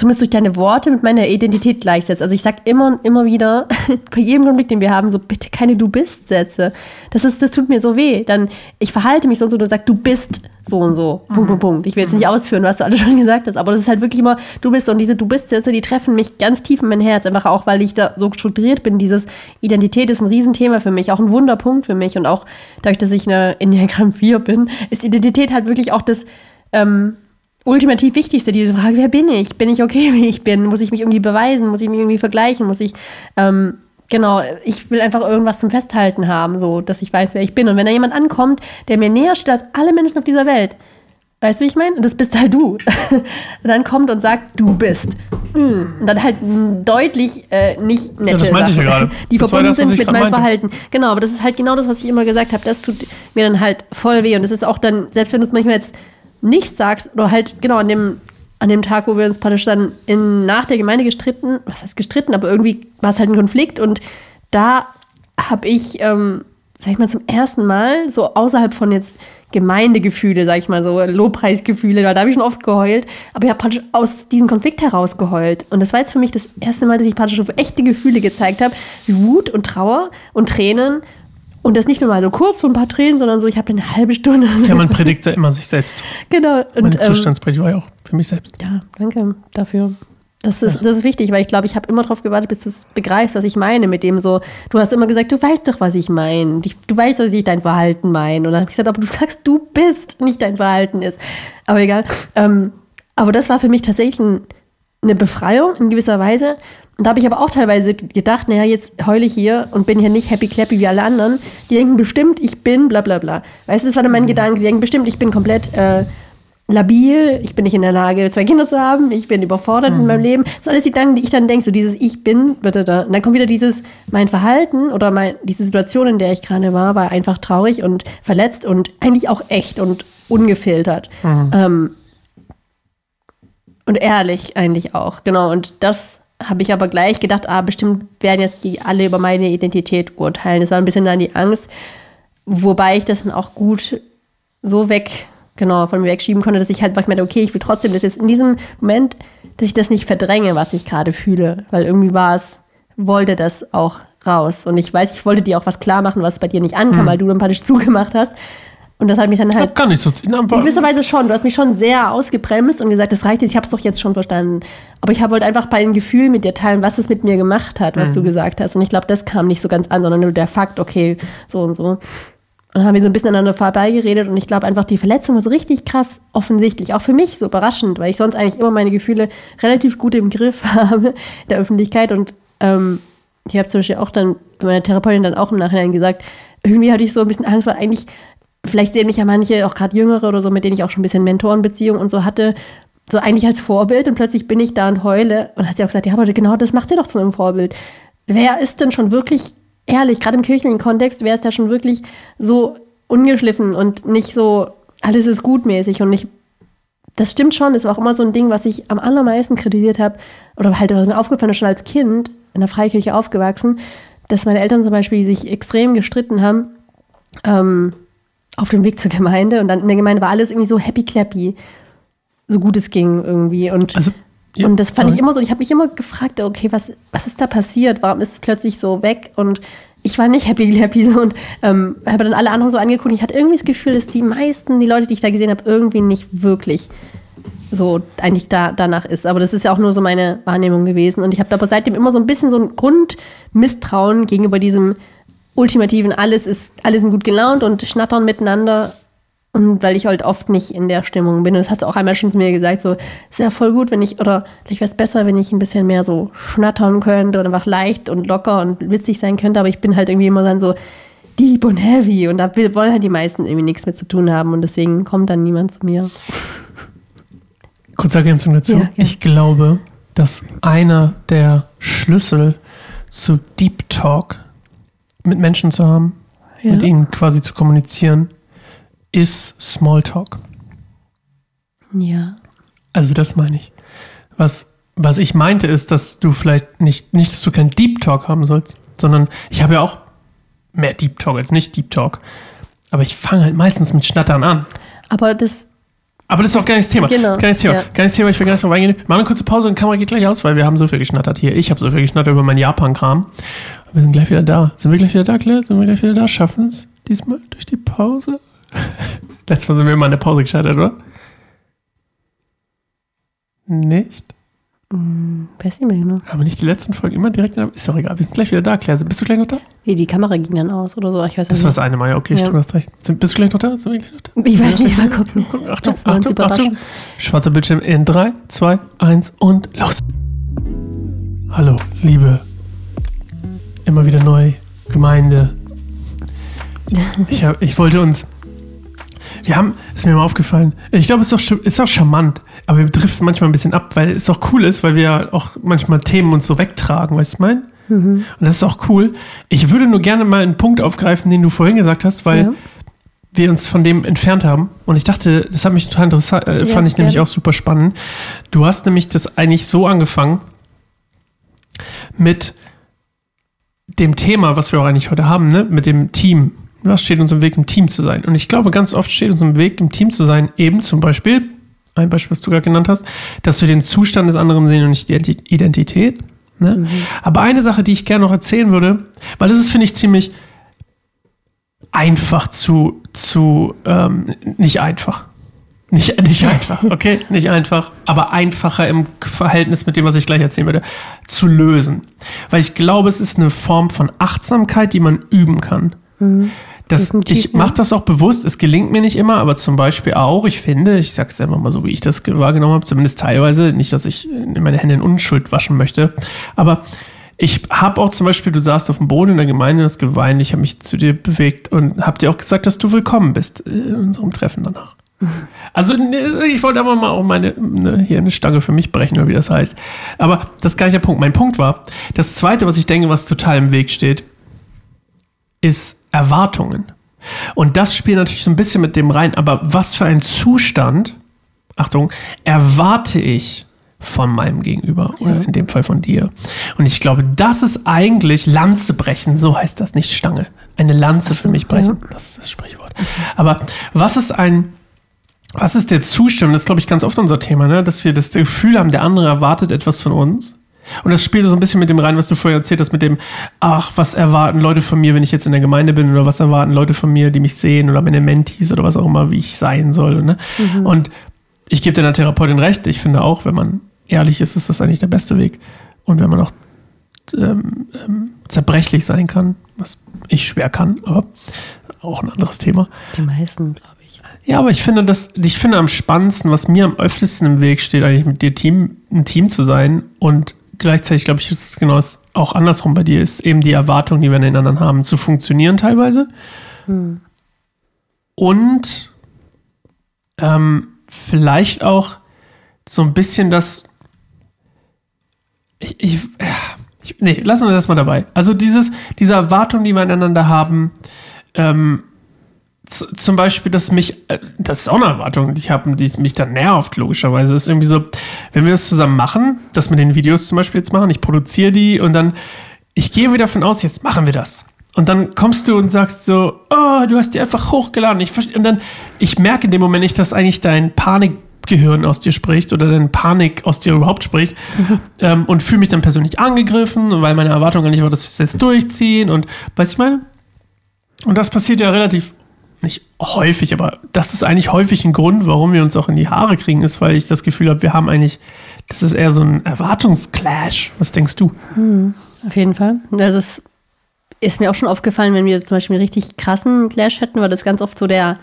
zumindest durch deine Worte mit meiner Identität gleichsetzt. Also ich sage immer und immer wieder, bei jedem Konflikt, den wir haben, so bitte keine Du bist-Sätze. Das, das tut mir so weh. Dann, ich verhalte mich so und so, du sagst, du bist so und so. Mhm. Punkt, Punkt, Punkt. Ich will jetzt nicht mhm. ausführen, was du alles schon gesagt hast, aber das ist halt wirklich immer, du bist und diese Du bist-Sätze, die treffen mich ganz tief in mein Herz. Einfach auch, weil ich da so strukturiert bin. Dieses Identität ist ein Riesenthema für mich, auch ein Wunderpunkt für mich. Und auch dadurch, dass ich eine Enneagramm 4 bin, ist Identität halt wirklich auch das, ähm, ultimativ wichtigste, diese Frage, wer bin ich? Bin ich okay, wie ich bin? Muss ich mich irgendwie beweisen? Muss ich mich irgendwie vergleichen? Muss ich, ähm, genau, ich will einfach irgendwas zum Festhalten haben, so, dass ich weiß, wer ich bin. Und wenn da jemand ankommt, der mir näher steht als alle Menschen auf dieser Welt, weißt du, wie ich meine? Und das bist halt du. und dann kommt und sagt, du bist. Und dann halt deutlich äh, nicht nette ja, das meinte ich ja gerade. Die das verbunden das, sind mit meinem meinte. Verhalten. Genau, aber das ist halt genau das, was ich immer gesagt habe. Das tut mir dann halt voll weh. Und das ist auch dann, selbst wenn du es manchmal jetzt nicht sagst, oder halt genau an dem, an dem Tag, wo wir uns praktisch dann in, nach der Gemeinde gestritten, was heißt gestritten, aber irgendwie war es halt ein Konflikt und da habe ich, ähm, sag ich mal, zum ersten Mal so außerhalb von jetzt Gemeindegefühle, sag ich mal so, Lobpreisgefühle, da habe ich schon oft geheult, aber ich habe praktisch aus diesem Konflikt heraus geheult. Und das war jetzt für mich das erste Mal, dass ich praktisch auf echte Gefühle gezeigt habe, wie Wut und Trauer und Tränen und das nicht nur mal so kurz, so ein paar Tränen, sondern so, ich habe eine halbe Stunde. Ja, man predigt ja immer sich selbst. Genau. Und, Meine ähm, Zustandspredigt war ja auch für mich selbst. Ja, danke dafür. Das ist, ja. das ist wichtig, weil ich glaube, ich habe immer darauf gewartet, bis du es begreifst, was ich meine mit dem so. Du hast immer gesagt, du weißt doch, was ich meine. Du weißt, dass ich dein Verhalten meine. Und dann habe ich gesagt, aber du sagst, du bist, nicht dein Verhalten ist. Aber egal. Ähm, aber das war für mich tatsächlich ein, eine Befreiung in gewisser Weise, und da habe ich aber auch teilweise gedacht, naja, jetzt heule ich hier und bin hier nicht happy clappy wie alle anderen. Die denken bestimmt, ich bin bla bla bla. Weißt du, das war dann mein mhm. Gedanke. Die denken bestimmt, ich bin komplett äh, labil, ich bin nicht in der Lage, zwei Kinder zu haben, ich bin überfordert mhm. in meinem Leben. Das sind alles die Gedanken, die ich dann denke, so dieses Ich bin, bitte da. Und dann kommt wieder dieses, mein Verhalten oder mein, diese Situation, in der ich gerade war, war einfach traurig und verletzt und eigentlich auch echt und ungefiltert. Mhm. Ähm, und ehrlich eigentlich auch, genau. Und das habe ich aber gleich gedacht, ah, bestimmt werden jetzt die alle über meine Identität urteilen. Das war ein bisschen dann die Angst, wobei ich das dann auch gut so weg, genau, von mir wegschieben konnte, dass ich halt meinte, okay, ich will trotzdem das jetzt in diesem Moment, dass ich das nicht verdränge, was ich gerade fühle, weil irgendwie war es, wollte das auch raus. Und ich weiß, ich wollte dir auch was klar machen, was bei dir nicht ankam, mhm. weil du dann praktisch zugemacht hast. Und das hat mich dann Ich halt hab gar nicht so. Na, in gewisser Weise schon. Du hast mich schon sehr ausgebremst und gesagt, das reicht jetzt, ich habe es doch jetzt schon verstanden. Aber ich wollte einfach bei ein Gefühl mit dir teilen, was es mit mir gemacht hat, was Mhm. du gesagt hast. Und ich glaube, das kam nicht so ganz an, sondern nur der Fakt, okay, so und so. Und dann haben wir so ein bisschen aneinander vorbeigeredet und ich glaube einfach, die Verletzung war so richtig krass offensichtlich. Auch für mich so überraschend, weil ich sonst eigentlich immer meine Gefühle relativ gut im Griff habe in der Öffentlichkeit. Und ähm, ich habe zum Beispiel auch dann meiner Therapeutin dann auch im Nachhinein gesagt, irgendwie hatte ich so ein bisschen Angst, weil eigentlich vielleicht sehen mich ja manche, auch gerade Jüngere oder so, mit denen ich auch schon ein bisschen Mentorenbeziehung und so hatte, so eigentlich als Vorbild und plötzlich bin ich da und heule. Und hat sie auch gesagt, ja, aber genau das macht sie doch zu einem Vorbild. Wer ist denn schon wirklich ehrlich, gerade im kirchlichen Kontext, wer ist da schon wirklich so ungeschliffen und nicht so, alles ist gutmäßig und nicht. Das stimmt schon, war auch immer so ein Ding, was ich am allermeisten kritisiert habe, oder halt was mir aufgefallen ist, schon als Kind in der Freikirche aufgewachsen, dass meine Eltern zum Beispiel sich extrem gestritten haben, ähm, auf dem Weg zur Gemeinde und dann in der Gemeinde war alles irgendwie so happy clappy, so gut es ging irgendwie und Also, ja, und das fand sorry. ich immer so, ich habe mich immer gefragt, okay, was, was ist da passiert? Warum ist es plötzlich so weg? Und ich war nicht happy happy so und ähm, habe dann alle anderen so angeguckt. Ich hatte irgendwie das Gefühl, dass die meisten, die Leute, die ich da gesehen habe, irgendwie nicht wirklich so eigentlich da, danach ist. Aber das ist ja auch nur so meine Wahrnehmung gewesen. Und ich habe aber seitdem immer so ein bisschen so ein Grundmisstrauen gegenüber diesem ultimativen, alles ist, alle sind gut gelaunt und schnattern miteinander. Und weil ich halt oft nicht in der Stimmung bin. Und das hat sie auch einmal schon zu mir gesagt, so, ist ja voll gut, wenn ich, oder vielleicht wäre es besser, wenn ich ein bisschen mehr so schnattern könnte und einfach leicht und locker und witzig sein könnte. Aber ich bin halt irgendwie immer dann so deep und heavy. Und da will, wollen halt die meisten irgendwie nichts mit zu tun haben. Und deswegen kommt dann niemand zu mir. Kurze Ergänzung dazu. Ja, ich glaube, dass einer der Schlüssel zu Deep Talk mit Menschen zu haben, Ja. mit ihnen quasi zu kommunizieren, ist Smalltalk. Ja. Also das meine ich. Was, was ich meinte ist, dass du vielleicht nicht, nicht, dass du keinen Deep Talk haben sollst, sondern ich habe ja auch mehr Deep Talk als nicht Deep Talk. Aber ich fange halt meistens mit Schnattern an. Aber das, Aber das ist auch gar nicht das Thema. Genau, Das ist gar nicht das Thema. ja. Gar nicht das Thema, ich will gar nicht drauf eingehen. Machen wir eine kurze Pause und die Kamera geht gleich aus, weil wir haben so viel geschnattert hier. Ich habe so viel geschnattert über meinen Japan-Kram. Wir sind gleich wieder da. Sind wir gleich wieder da, Claire? Sind wir gleich wieder da? Schaffen wir es diesmal durch die Pause? Letztes Mal sind wir immer in der Pause gescheitert, oder? Nicht? Weiß nicht mehr genau. Aber nicht die letzten Folgen immer direkt in der, Ist doch egal. Wir sind gleich wieder da, Claire. Bist du gleich noch da? Wie die Kamera ging dann aus oder so. Ich weiß Das war das eine Mal. Ja, okay, Ja. du hast recht. Sind, bist du gleich noch da? Sind wir gleich noch da? Ich weiß nicht, mal gucken. Achtung, Achtung, Achtung. Schwarzer Bildschirm in 3, 2, 1 und los. Hallo, liebe, immer wieder neu, Gemeinde. Ich, hab, ich wollte uns. Wir haben, ist mir mal aufgefallen, ich glaube, es ist sch- ist auch charmant, aber wir driften manchmal ein bisschen ab, weil es auch cool ist, weil wir ja auch manchmal Themen uns so wegtragen, weißt du, was ich meine? Und das ist auch cool. Ich würde nur gerne mal einen Punkt aufgreifen, den du vorhin gesagt hast, weil Ja. wir uns von dem entfernt haben. Und ich dachte, das hat mich total interessant, äh, Ja, fand ich nämlich auch super spannend. Du hast nämlich das eigentlich so angefangen mit dem Thema, was wir auch eigentlich heute haben, ne? mit dem Team. Was steht uns im Weg, im Team zu sein? Und ich glaube, ganz oft steht uns im Weg, im Team zu sein, eben zum Beispiel, ein Beispiel, was du gerade genannt hast, dass wir den Zustand des anderen sehen und nicht die Identi- Identität. Ne? Aber eine Sache, die ich gerne noch erzählen würde, weil das ist, finde ich, ziemlich einfach zu, zu ähm, nicht einfach. Nicht, nicht einfach, okay? Nicht einfach, aber einfacher im Verhältnis mit dem, was ich gleich erzählen würde, zu lösen. Weil ich glaube, es ist eine Form von Achtsamkeit, die man üben kann. Das, ich mache das auch bewusst, es gelingt mir nicht immer, aber zum Beispiel auch, ich finde, ich sage es einfach mal so, wie ich das ge- wahrgenommen habe, zumindest teilweise, nicht, dass ich äh, meine Hände in Unschuld waschen möchte, aber ich habe auch zum Beispiel, du saßt auf dem Boden in der Gemeinde, hast geweint, ich habe mich zu dir bewegt und habe dir auch gesagt, dass du willkommen bist äh, in unserem Treffen danach. Also ne, ich wollte aber mal auch meine ne, hier eine Stange für mich brechen, oder wie das heißt. Aber das ist gar nicht der Punkt. Mein Punkt war, das Zweite, was ich denke, was total im Weg steht, ist Erwartungen. Und das spielt natürlich so ein bisschen mit dem rein, aber was für ein Zustand, Achtung, erwarte ich von meinem Gegenüber oder in dem Fall von dir. Und ich glaube, das ist eigentlich Lanze brechen, so heißt das, nicht Stange. Eine Lanze für mich brechen, das ist das Sprichwort. Aber was ist ein, was ist der Zustand? Das ist, glaube ich, ganz oft unser Thema, ne? dass wir das Gefühl haben, der andere erwartet etwas von uns. Und das spielt so ein bisschen mit dem rein, was du vorher erzählt hast, mit dem, ach, was erwarten Leute von mir, wenn ich jetzt in der Gemeinde bin, oder was erwarten Leute von mir, die mich sehen, oder meine Mentees oder was auch immer, wie ich sein soll. Ne? Mhm. Und ich gebe der Therapeutin recht, ich finde auch, wenn man ehrlich ist, ist das eigentlich der beste Weg. Und wenn man auch ähm, ähm, zerbrechlich sein kann, was ich schwer kann, aber auch ein anderes Thema. Die meisten, glaube ich. Ja, aber ich finde das, ich finde am spannendsten, was mir am öftesten im Weg steht, eigentlich mit dir Team, ein Team zu sein und gleichzeitig, glaube ich, ist es genau das auch andersrum bei dir, ist eben die Erwartung, die wir an den anderen haben, zu funktionieren teilweise. Und ähm, vielleicht auch so ein bisschen das. Ich, ich, ich, nee, lassen wir das mal dabei. Also dieses, diese Erwartung, die wir aneinander haben, ähm, zum Beispiel, dass mich, äh, das ist auch eine Erwartung, die ich habe, die mich dann nervt, logischerweise. ist irgendwie so, wenn wir das zusammen machen, das mit den Videos zum Beispiel jetzt machen, ich produziere die und dann, ich gehe wieder davon aus, jetzt machen wir das. Und dann kommst du und sagst so, oh, du hast die einfach hochgeladen. Ich verstehe. Und dann, ich merke in dem Moment nicht, dass eigentlich dein Panikgehirn aus dir spricht oder deine Panik aus dir überhaupt spricht. ähm, und fühle mich dann persönlich angegriffen, weil meine Erwartung eigentlich war, dass wir es jetzt durchziehen. Und weißt du, ich meine? Und das passiert ja relativ, häufig, aber das ist eigentlich häufig ein Grund, warum wir uns auch in die Haare kriegen, ist, weil ich das Gefühl habe, wir haben eigentlich, das ist eher so ein Erwartungsclash. Was denkst du? Auf jeden Fall. Also es ist mir auch schon aufgefallen, wenn wir zum Beispiel einen richtig krassen Clash hätten, war das ganz oft so der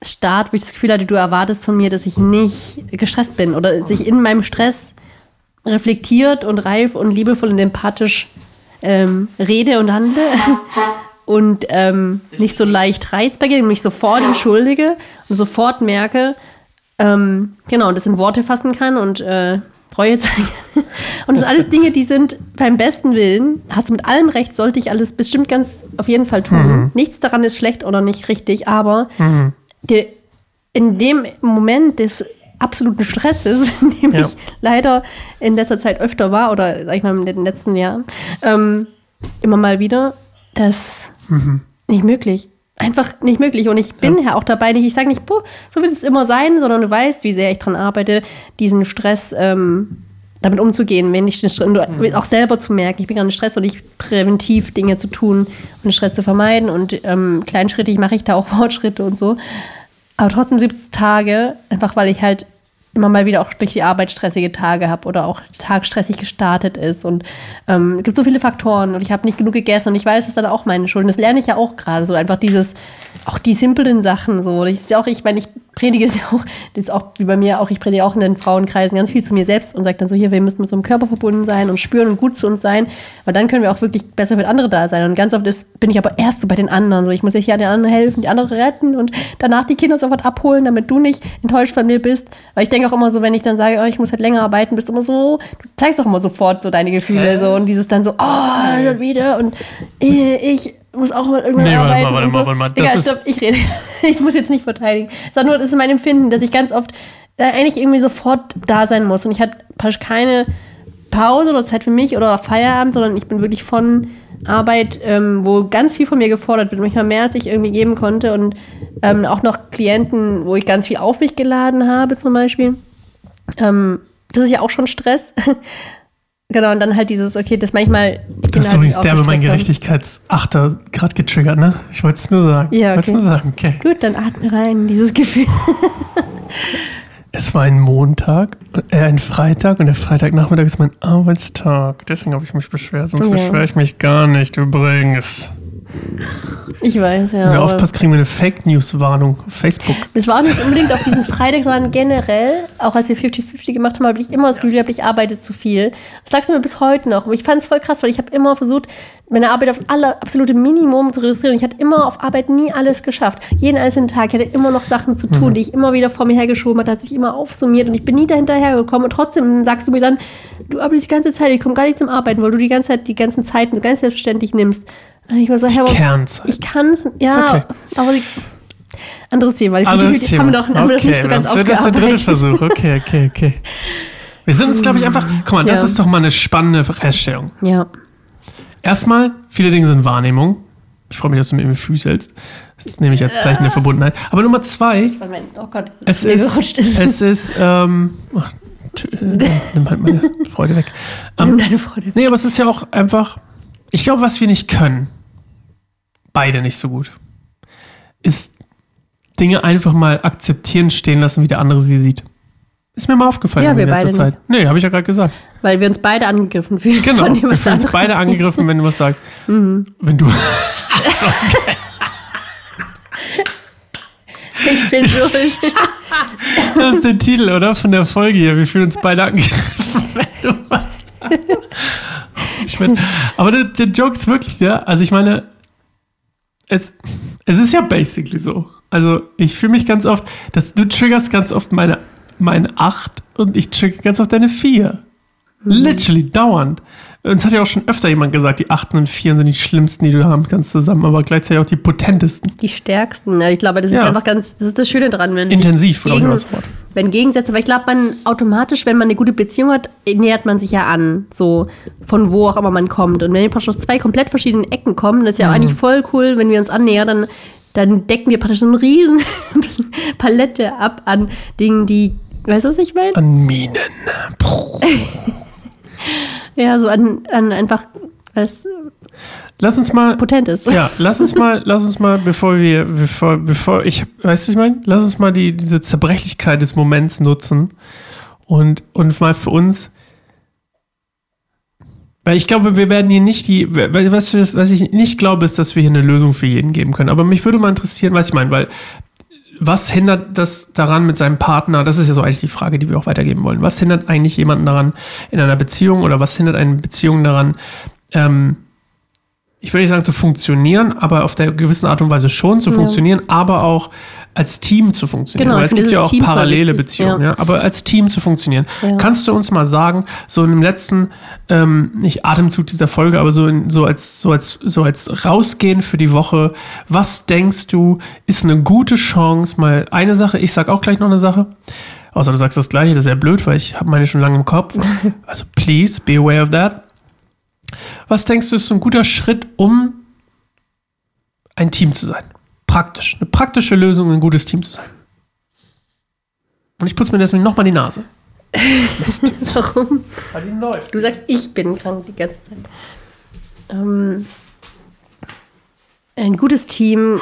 Start, wo ich das Gefühl hatte, du erwartest von mir, dass ich nicht gestresst bin oder sich in meinem Stress reflektiert und reif und liebevoll und empathisch ähm, rede und handle und ähm, nicht so leicht reizbar und mich sofort entschuldige und sofort merke, ähm, genau, und das in Worte fassen kann und äh, Treue zeigen. Und das sind alles Dinge, die sind beim besten Willen, hast du mit allem recht, sollte ich alles bestimmt ganz auf jeden Fall tun. Nichts daran ist schlecht oder nicht richtig, aber der, in dem Moment des absoluten Stresses, in dem Ja. ich leider in letzter Zeit öfter war, oder sag ich mal in den letzten Jahren, ähm, immer mal wieder, das nicht möglich. Einfach nicht möglich. Und ich bin ja, auch dabei, nicht, ich sage nicht, boah, so wird es immer sein, sondern du weißt, wie sehr ich daran arbeite, diesen Stress ähm, damit umzugehen, wenn ich den Stress, und du- auch selber zu merken, ich bin gerade in Stress und nicht präventiv Dinge zu tun, um den Stress zu vermeiden. Und ähm, kleinschrittig mache ich da auch Fortschritte und so. Aber trotzdem 70 Tage, einfach weil ich halt immer mal wieder auch durch die Arbeit stressige Tage habe oder auch Tag stressig gestartet ist. Und ähm, es gibt so viele Faktoren und ich habe nicht genug gegessen und ich weiß, es ist dann auch meine Schuld. Das lerne ich ja auch gerade. So einfach dieses, auch die simplen Sachen. So. Auch, ich meine, ich predige es ja auch, das ist auch wie bei mir auch, ich predige auch in den Frauenkreisen ganz viel zu mir selbst und sage dann so, hier, wir müssen mit so einem Körper verbunden sein und spüren und gut zu uns sein, weil dann können wir auch wirklich besser für andere da sein. Und ganz oft ist, bin ich aber erst so bei den anderen. So, ich muss ja hier den anderen helfen, die anderen retten und danach die Kinder sofort abholen, damit du nicht enttäuscht von mir bist. Weil ich denke auch immer so, wenn ich dann sage, oh, ich muss halt länger arbeiten, bist du immer so, du zeigst doch immer sofort so deine Gefühle so und dieses dann so, oh, schon wieder und äh, ich muss auch mal irgendwann Nee, warte mal, arbeiten. warte mal, so. warte mal, das Egal, stopp, ich rede. Ich muss jetzt nicht verteidigen. Sondern nur, das ist mein Empfinden, dass ich ganz oft äh, eigentlich irgendwie sofort da sein muss. Und ich hatte praktisch keine Pause oder Zeit für mich oder Feierabend, sondern ich bin wirklich von Arbeit, ähm, wo ganz viel von mir gefordert wird, manchmal mehr als ich irgendwie geben konnte und ähm, auch noch Klienten, wo ich ganz viel auf mich geladen habe zum Beispiel. Ähm, das ist ja auch schon Stress. genau, und dann halt dieses, okay, das manchmal. die Du hast Kinder übrigens halt derbe mein gestresst haben. Gerechtigkeitsachter gerade getriggert, ne? Ich wollte es nur sagen. Ja, okay. nur sagen, okay. Gut, dann atme rein, dieses Gefühl. Es war ein Montag, äh, ein Freitag und der Freitagnachmittag ist mein Arbeitstag. Deswegen habe ich mich beschwert, sonst Ja. beschwere ich mich gar nicht übrigens. Ich weiß, ja. Wenn wir aufpassen, kriegen wir eine Fake News-Warnung auf Facebook. Das war auch nicht unbedingt auf diesen Freitag, sondern generell, auch als wir 50-50 gemacht haben, habe ich immer das Gefühl gehabt, ich arbeite zu viel. Das sagst du mir bis heute noch. Aber ich fand es voll krass, weil ich habe immer versucht, meine Arbeit aufs aller, absolute Minimum zu reduzieren. Ich hatte immer auf Arbeit nie alles geschafft. Jeden einzelnen Tag. Ich hatte immer noch Sachen zu tun, die ich immer wieder vor mir hergeschoben hatte, hat sich immer aufsummiert und ich bin nie dahinterher gekommen. Und trotzdem sagst du mir dann, du arbeitest die ganze Zeit, ich komme gar nicht zum Arbeiten, weil du die ganze Zeit die ganzen Zeiten ganz selbstverständlich nimmst. Ich war so, Herr, Kernzeit. ich kann ja, Ist okay. aber die, anderes Thema. Die Anderes 50-50 Thema. haben wir noch, haben wir noch nicht so ganz das wird das der dritte. Versuch. Okay, okay, okay. Wir sind uns, glaube ich, einfach. Guck mal, das Ja. ist doch mal eine spannende Feststellung. Ja. Erstmal, viele Dinge sind Wahrnehmung. Ich freue mich, dass du mit mir füßelst. Das nehme ich als Zeichen der Verbundenheit. Aber Nummer zwei, Oh Gott, es ist, ist. es ist, ähm, ach, tö- äh, nimm halt meine Freude weg. Nimm Ähm, deine Freude. nee, aber es ist ja auch einfach, ich glaube, was wir nicht können, beide nicht so gut, ist Dinge einfach mal akzeptieren, stehen lassen, wie der andere sie sieht. Ist mir mal aufgefallen Ja, in wir letzter beide Zeit. Nee, habe ich ja gerade gesagt. Weil wir uns beide angegriffen fühlen. Genau, wir fühlen uns beide sieht. angegriffen, wenn du was sagst. Wenn du. Ich bin schuld. Das ist der Titel, oder? Von der Folge hier. Wir fühlen uns beide angegriffen, wenn du was sagst. Ich mein, aber der, der Joke ist wirklich, ja. Also ich meine, es, es ist ja basically so. Also ich fühle mich ganz oft, dass du triggerst ganz oft meine, meine 8 und ich trigger ganz oft deine 4. Literally, dauernd. Uns hat ja auch schon öfter jemand gesagt, die 8 und 4 sind die schlimmsten, die du haben kannst zusammen, aber gleichzeitig auch die potentesten. Die stärksten. Ja, Ich glaube, das ist Ja. einfach ganz, das ist das Schöne dran, wenn Intensiv, glaube ich, das Wort. wenn Gegensätze, weil ich glaube, man automatisch, wenn man eine gute Beziehung hat, nähert man sich ja an, so von wo auch immer man kommt. Und wenn wir praktisch aus zwei komplett verschiedenen Ecken kommen, das ist ja Mhm. eigentlich voll cool, wenn wir uns annähern, dann, dann decken wir praktisch so eine riesen Palette ab an Dingen, die, weißt du, was ich meine? An Minen. Ja, so an, an einfach, was Lass uns mal potent ist. Ja, lass uns mal, lass uns mal, bevor wir, bevor, bevor ich, weißt du, ich meine, lass uns mal die, diese Zerbrechlichkeit des Moments nutzen und, und mal für uns, weil ich glaube, wir werden hier nicht die, was, was ich nicht glaube, ist, dass wir hier eine Lösung für jeden geben können. Aber mich würde mal interessieren, was ich meine, weil was hindert das daran mit seinem Partner? Das ist ja so eigentlich die Frage, die wir auch weitergeben wollen. Was hindert eigentlich jemanden daran in einer Beziehung oder was hindert eine Beziehung daran, ähm, ich will nicht sagen zu funktionieren, aber auf der gewissen Art und Weise schon zu Ja. funktionieren, aber auch als Team zu funktionieren. Genau, Weil es gibt ja auch Team parallele Beziehungen, ja. ja. aber als Team zu funktionieren. Ja. Kannst du uns mal sagen, so in dem letzten, ähm, nicht Atemzug dieser Folge, aber so, in, so, als, so, als, so als Rausgehen für die Woche, was denkst du, ist eine gute Chance, mal eine Sache, ich sag auch gleich noch eine Sache, außer du sagst das gleiche, das wäre blöd, weil ich habe meine schon lange im Kopf. Also please, be aware of that. Was denkst du, ist so ein guter Schritt, um ein Team zu sein? Praktisch. Eine praktische Lösung, ein gutes Team zu sein. Und ich putze mir deswegen nochmal die Nase. Mist. Warum? Weil die läuft. Du sagst, ich bin krank die ganze Zeit. Ähm, ein gutes Team.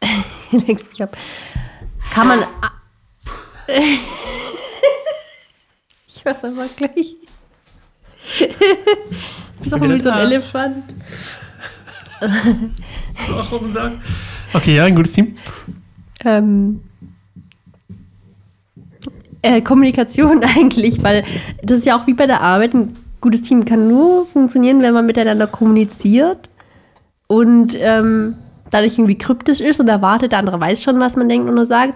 Lenkst mich ab. Kann man. ich weiß aber gleich. Du bist auch wie so ein. Elefant. Warum sagen? Okay, ja, ein gutes Team. Ähm, äh, Kommunikation eigentlich, weil das ist ja auch wie bei der Arbeit. Ein gutes Team kann nur funktionieren, wenn man miteinander kommuniziert und ähm, dadurch irgendwie kryptisch ist und erwartet, der andere weiß schon, was man denkt und nur sagt.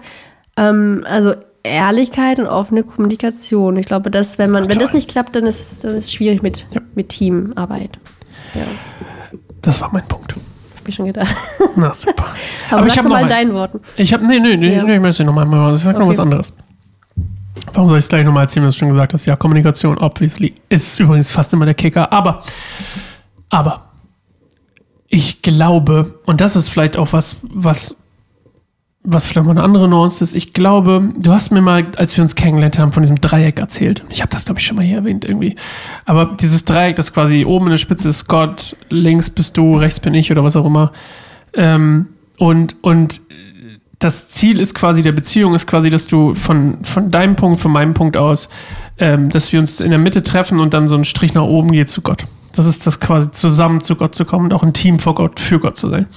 Ähm, also Ehrlichkeit und offene Kommunikation. Ich glaube, dass, wenn man, wenn das Total. nicht klappt, dann ist, dann ist es schwierig mit, Ja. mit Teamarbeit. Ja, Das war mein Punkt. hab ich schon gedacht. Na super. Aber, ich sag's habe noch mal ein- deinen Worten. Ich habe, nee, nee, nee, Ja. nee, ich möchte noch mal, mal ich sag noch Okay. was anderes. Warum soll ich es gleich nochmal erzählen, was du schon gesagt hast? Ja, Kommunikation, obviously, ist übrigens fast immer der Kicker. Aber, aber, ich glaube, und das ist vielleicht auch was, was, was vielleicht mal eine andere Nuance ist. Ich glaube, du hast mir mal, als wir uns kennengelernt haben, von diesem Dreieck erzählt. Ich habe das, glaube ich, schon mal hier erwähnt irgendwie. Aber dieses Dreieck, das quasi oben in der Spitze ist Gott, links bist du, rechts bin ich oder was auch immer. Ähm, und, und das Ziel ist quasi der Beziehung, ist quasi, dass du von, von deinem Punkt, von meinem Punkt aus, ähm, dass wir uns in der Mitte treffen und dann so ein Strich nach oben geht zu Gott. Das ist das quasi zusammen zu Gott zu kommen und auch ein Team vor Gott, für Gott zu sein.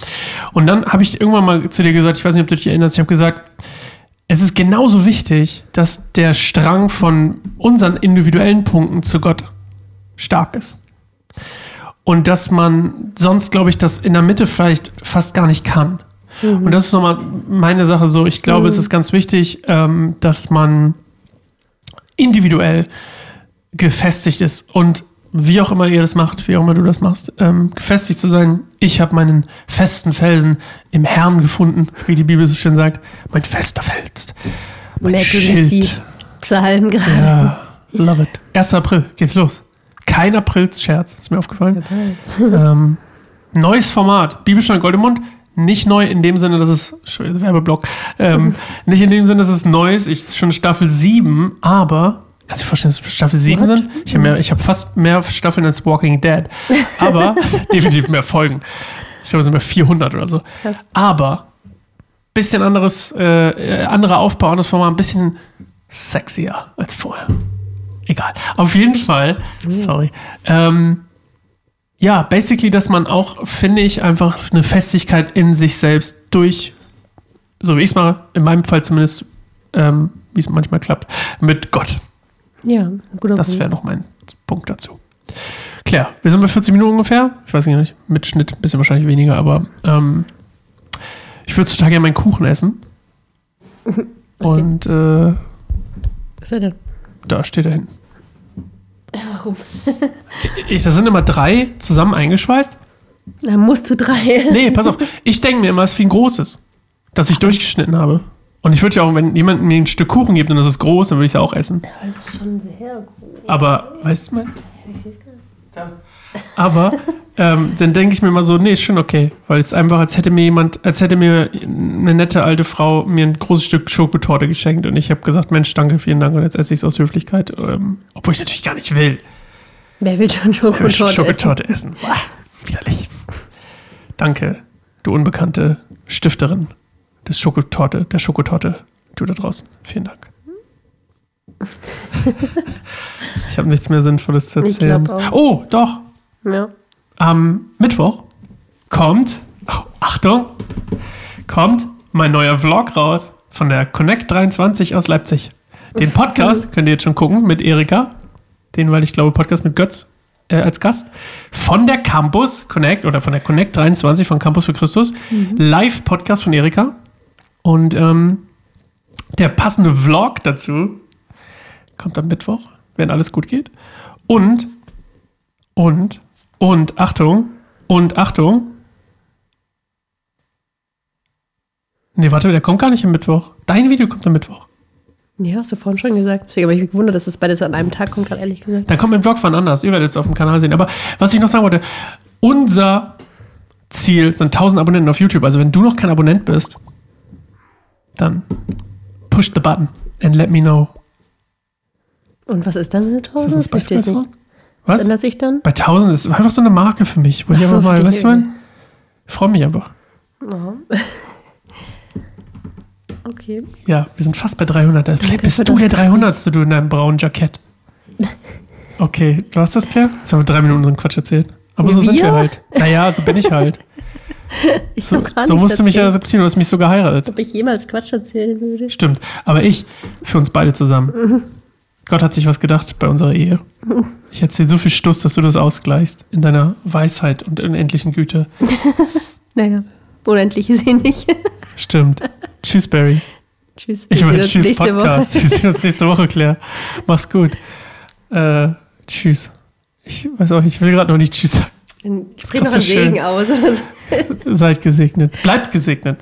Und dann habe ich irgendwann mal zu dir gesagt, ich weiß nicht, ob du dich erinnerst, ich habe gesagt, es ist genauso wichtig, dass der Strang von unseren individuellen Punkten zu Gott stark ist. Und dass man sonst, glaube ich, das in der Mitte vielleicht fast gar nicht kann. Und das ist nochmal meine Sache so. Ich glaube, es ist ganz wichtig, ähm, dass man individuell gefestigt ist und wie auch immer ihr das macht, wie auch immer du das machst, ähm, gefestigt zu sein. Ich habe meinen festen Felsen im Herrn gefunden, wie die Bibel so schön sagt. Mein fester Fels. Mein Merke, es die Schild. Psalmen gerade. Ja, love it. 1. April, geht's los. Kein Aprilscherz, ist mir aufgefallen. ähm, neues Format, Bibelstunde Goldemund. Nicht neu in dem Sinne, dass es, Werbeblock, ähm, nicht in dem Sinne, dass es neu ist. Ich schon Staffel 7, aber, kannst du dir vorstellen, dass es Staffel 7 What? sind? Ich habe hab fast mehr Staffeln als Walking Dead, aber definitiv mehr Folgen. Ich glaube, es sind mehr 400 oder so. Krass. Aber, bisschen anderes, äh, äh, anderer Aufbau, anderes Format, ein bisschen sexier als vorher. Egal. Auf jeden Fall, sorry. Ähm, ja, basically, dass man auch, finde ich, einfach eine Festigkeit in sich selbst durch, so wie ich es mache, in meinem Fall zumindest, ähm, wie es manchmal klappt, mit Gott. Ja, guter Das wäre noch mein Punkt dazu. Claire, wir sind bei 40 Minuten ungefähr. Ich weiß nicht, mit Schnitt ein bisschen wahrscheinlich weniger, aber ähm, ich würde total gerne meinen Kuchen essen. Und äh, Was ist er denn? da steht er hinten. Warum? Ich, das sind immer drei zusammen eingeschweißt. Da musst du drei. Nee, pass auf. Ich denke mir immer, es ist wie ein großes, das ich durchgeschnitten habe. Und ich würde ja auch, wenn jemand mir ein Stück Kuchen gibt und das ist groß, dann würde ich es ja auch essen. Das ist schon sehr gut. Aber, weißt du, mein? Aber ähm, dann denke ich mir immer so, nee, ist schon okay. Weil es einfach, als hätte mir jemand, als hätte mir eine nette alte Frau mir ein großes Stück Schokotorte geschenkt und ich habe gesagt, Mensch, danke, vielen Dank und jetzt esse ich es aus Höflichkeit. Ähm, obwohl ich natürlich gar nicht will. Wer will schon Ich will Schokotorte? Schokotorte essen. Boah, widerlich. Danke, du unbekannte Stifterin des Schokotorte, der Schokotorte, du da draußen. Vielen Dank. ich habe nichts mehr Sinnvolles zu erzählen. Oh, doch. Ja. Am Mittwoch kommt, oh, Achtung, kommt mein neuer Vlog raus von der Connect 23 aus Leipzig. Den Podcast könnt ihr jetzt schon gucken mit Erika. Den, weil ich glaube, Podcast mit Götz äh, als Gast. Von der Campus Connect oder von der Connect 23 von Campus für Christus. Live-Podcast von Erika. Und ähm, der passende Vlog dazu kommt am Mittwoch, wenn alles gut geht. Und, und, und, Achtung, und Achtung. Nee, warte, der kommt gar nicht am Mittwoch. Dein Video kommt am Mittwoch. Ja, hast du vorhin schon gesagt. Deswegen habe ich mich gewundert, dass das beides an einem Tag kommt, gerade ehrlich gesagt. Dann kommt mein Vlog von anders. Ihr werdet es auf dem Kanal sehen. Aber was ich noch sagen wollte, unser Ziel sind 1000 Abonnenten auf YouTube. Also wenn du noch kein Abonnent bist, dann push the button and let me know. Und was ist dann eine Ist das 1000? ein Das nicht. Spice-Restaurant? Was Was? ändert sich dann? Bei 1000 ist einfach so eine Marke für mich. Wo ich einfach mal, weißt du, ich freue mich einfach. Oh. Okay. Ja, wir sind fast bei 300. Vielleicht Danke bist du der 300. du in deinem braunen Jackett. Okay, du hast das, Claire? Jetzt haben wir drei Minuten so einen Quatsch erzählt. Aber so sind wir halt. Naja, so bin ich halt. Ich So, so musst du mich ja akzeptieren, du hast mich so geheiratet. Ob ich jemals Quatsch erzählen würde? Stimmt. Aber ich, für uns beide zusammen. Gott hat sich was gedacht bei unserer Ehe. Ich erzähle so viel Stuss, dass du das ausgleichst. In deiner Weisheit und unendlichen Güte. Naja, unendlich ist sie nicht. Stimmt. Tschüss, Barry. tschüss. Ich meine, tschüss, Podcast. Wir sehen uns nächste Woche, Claire. Mach's gut. Äh, tschüss. Ich weiß auch nicht, ich will gerade noch nicht Tschüss sagen. Dann sprich noch einen so. Segen aus oder so. Seid gesegnet. Bleibt gesegnet.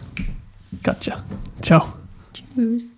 Gotcha. Ciao. Tschüss.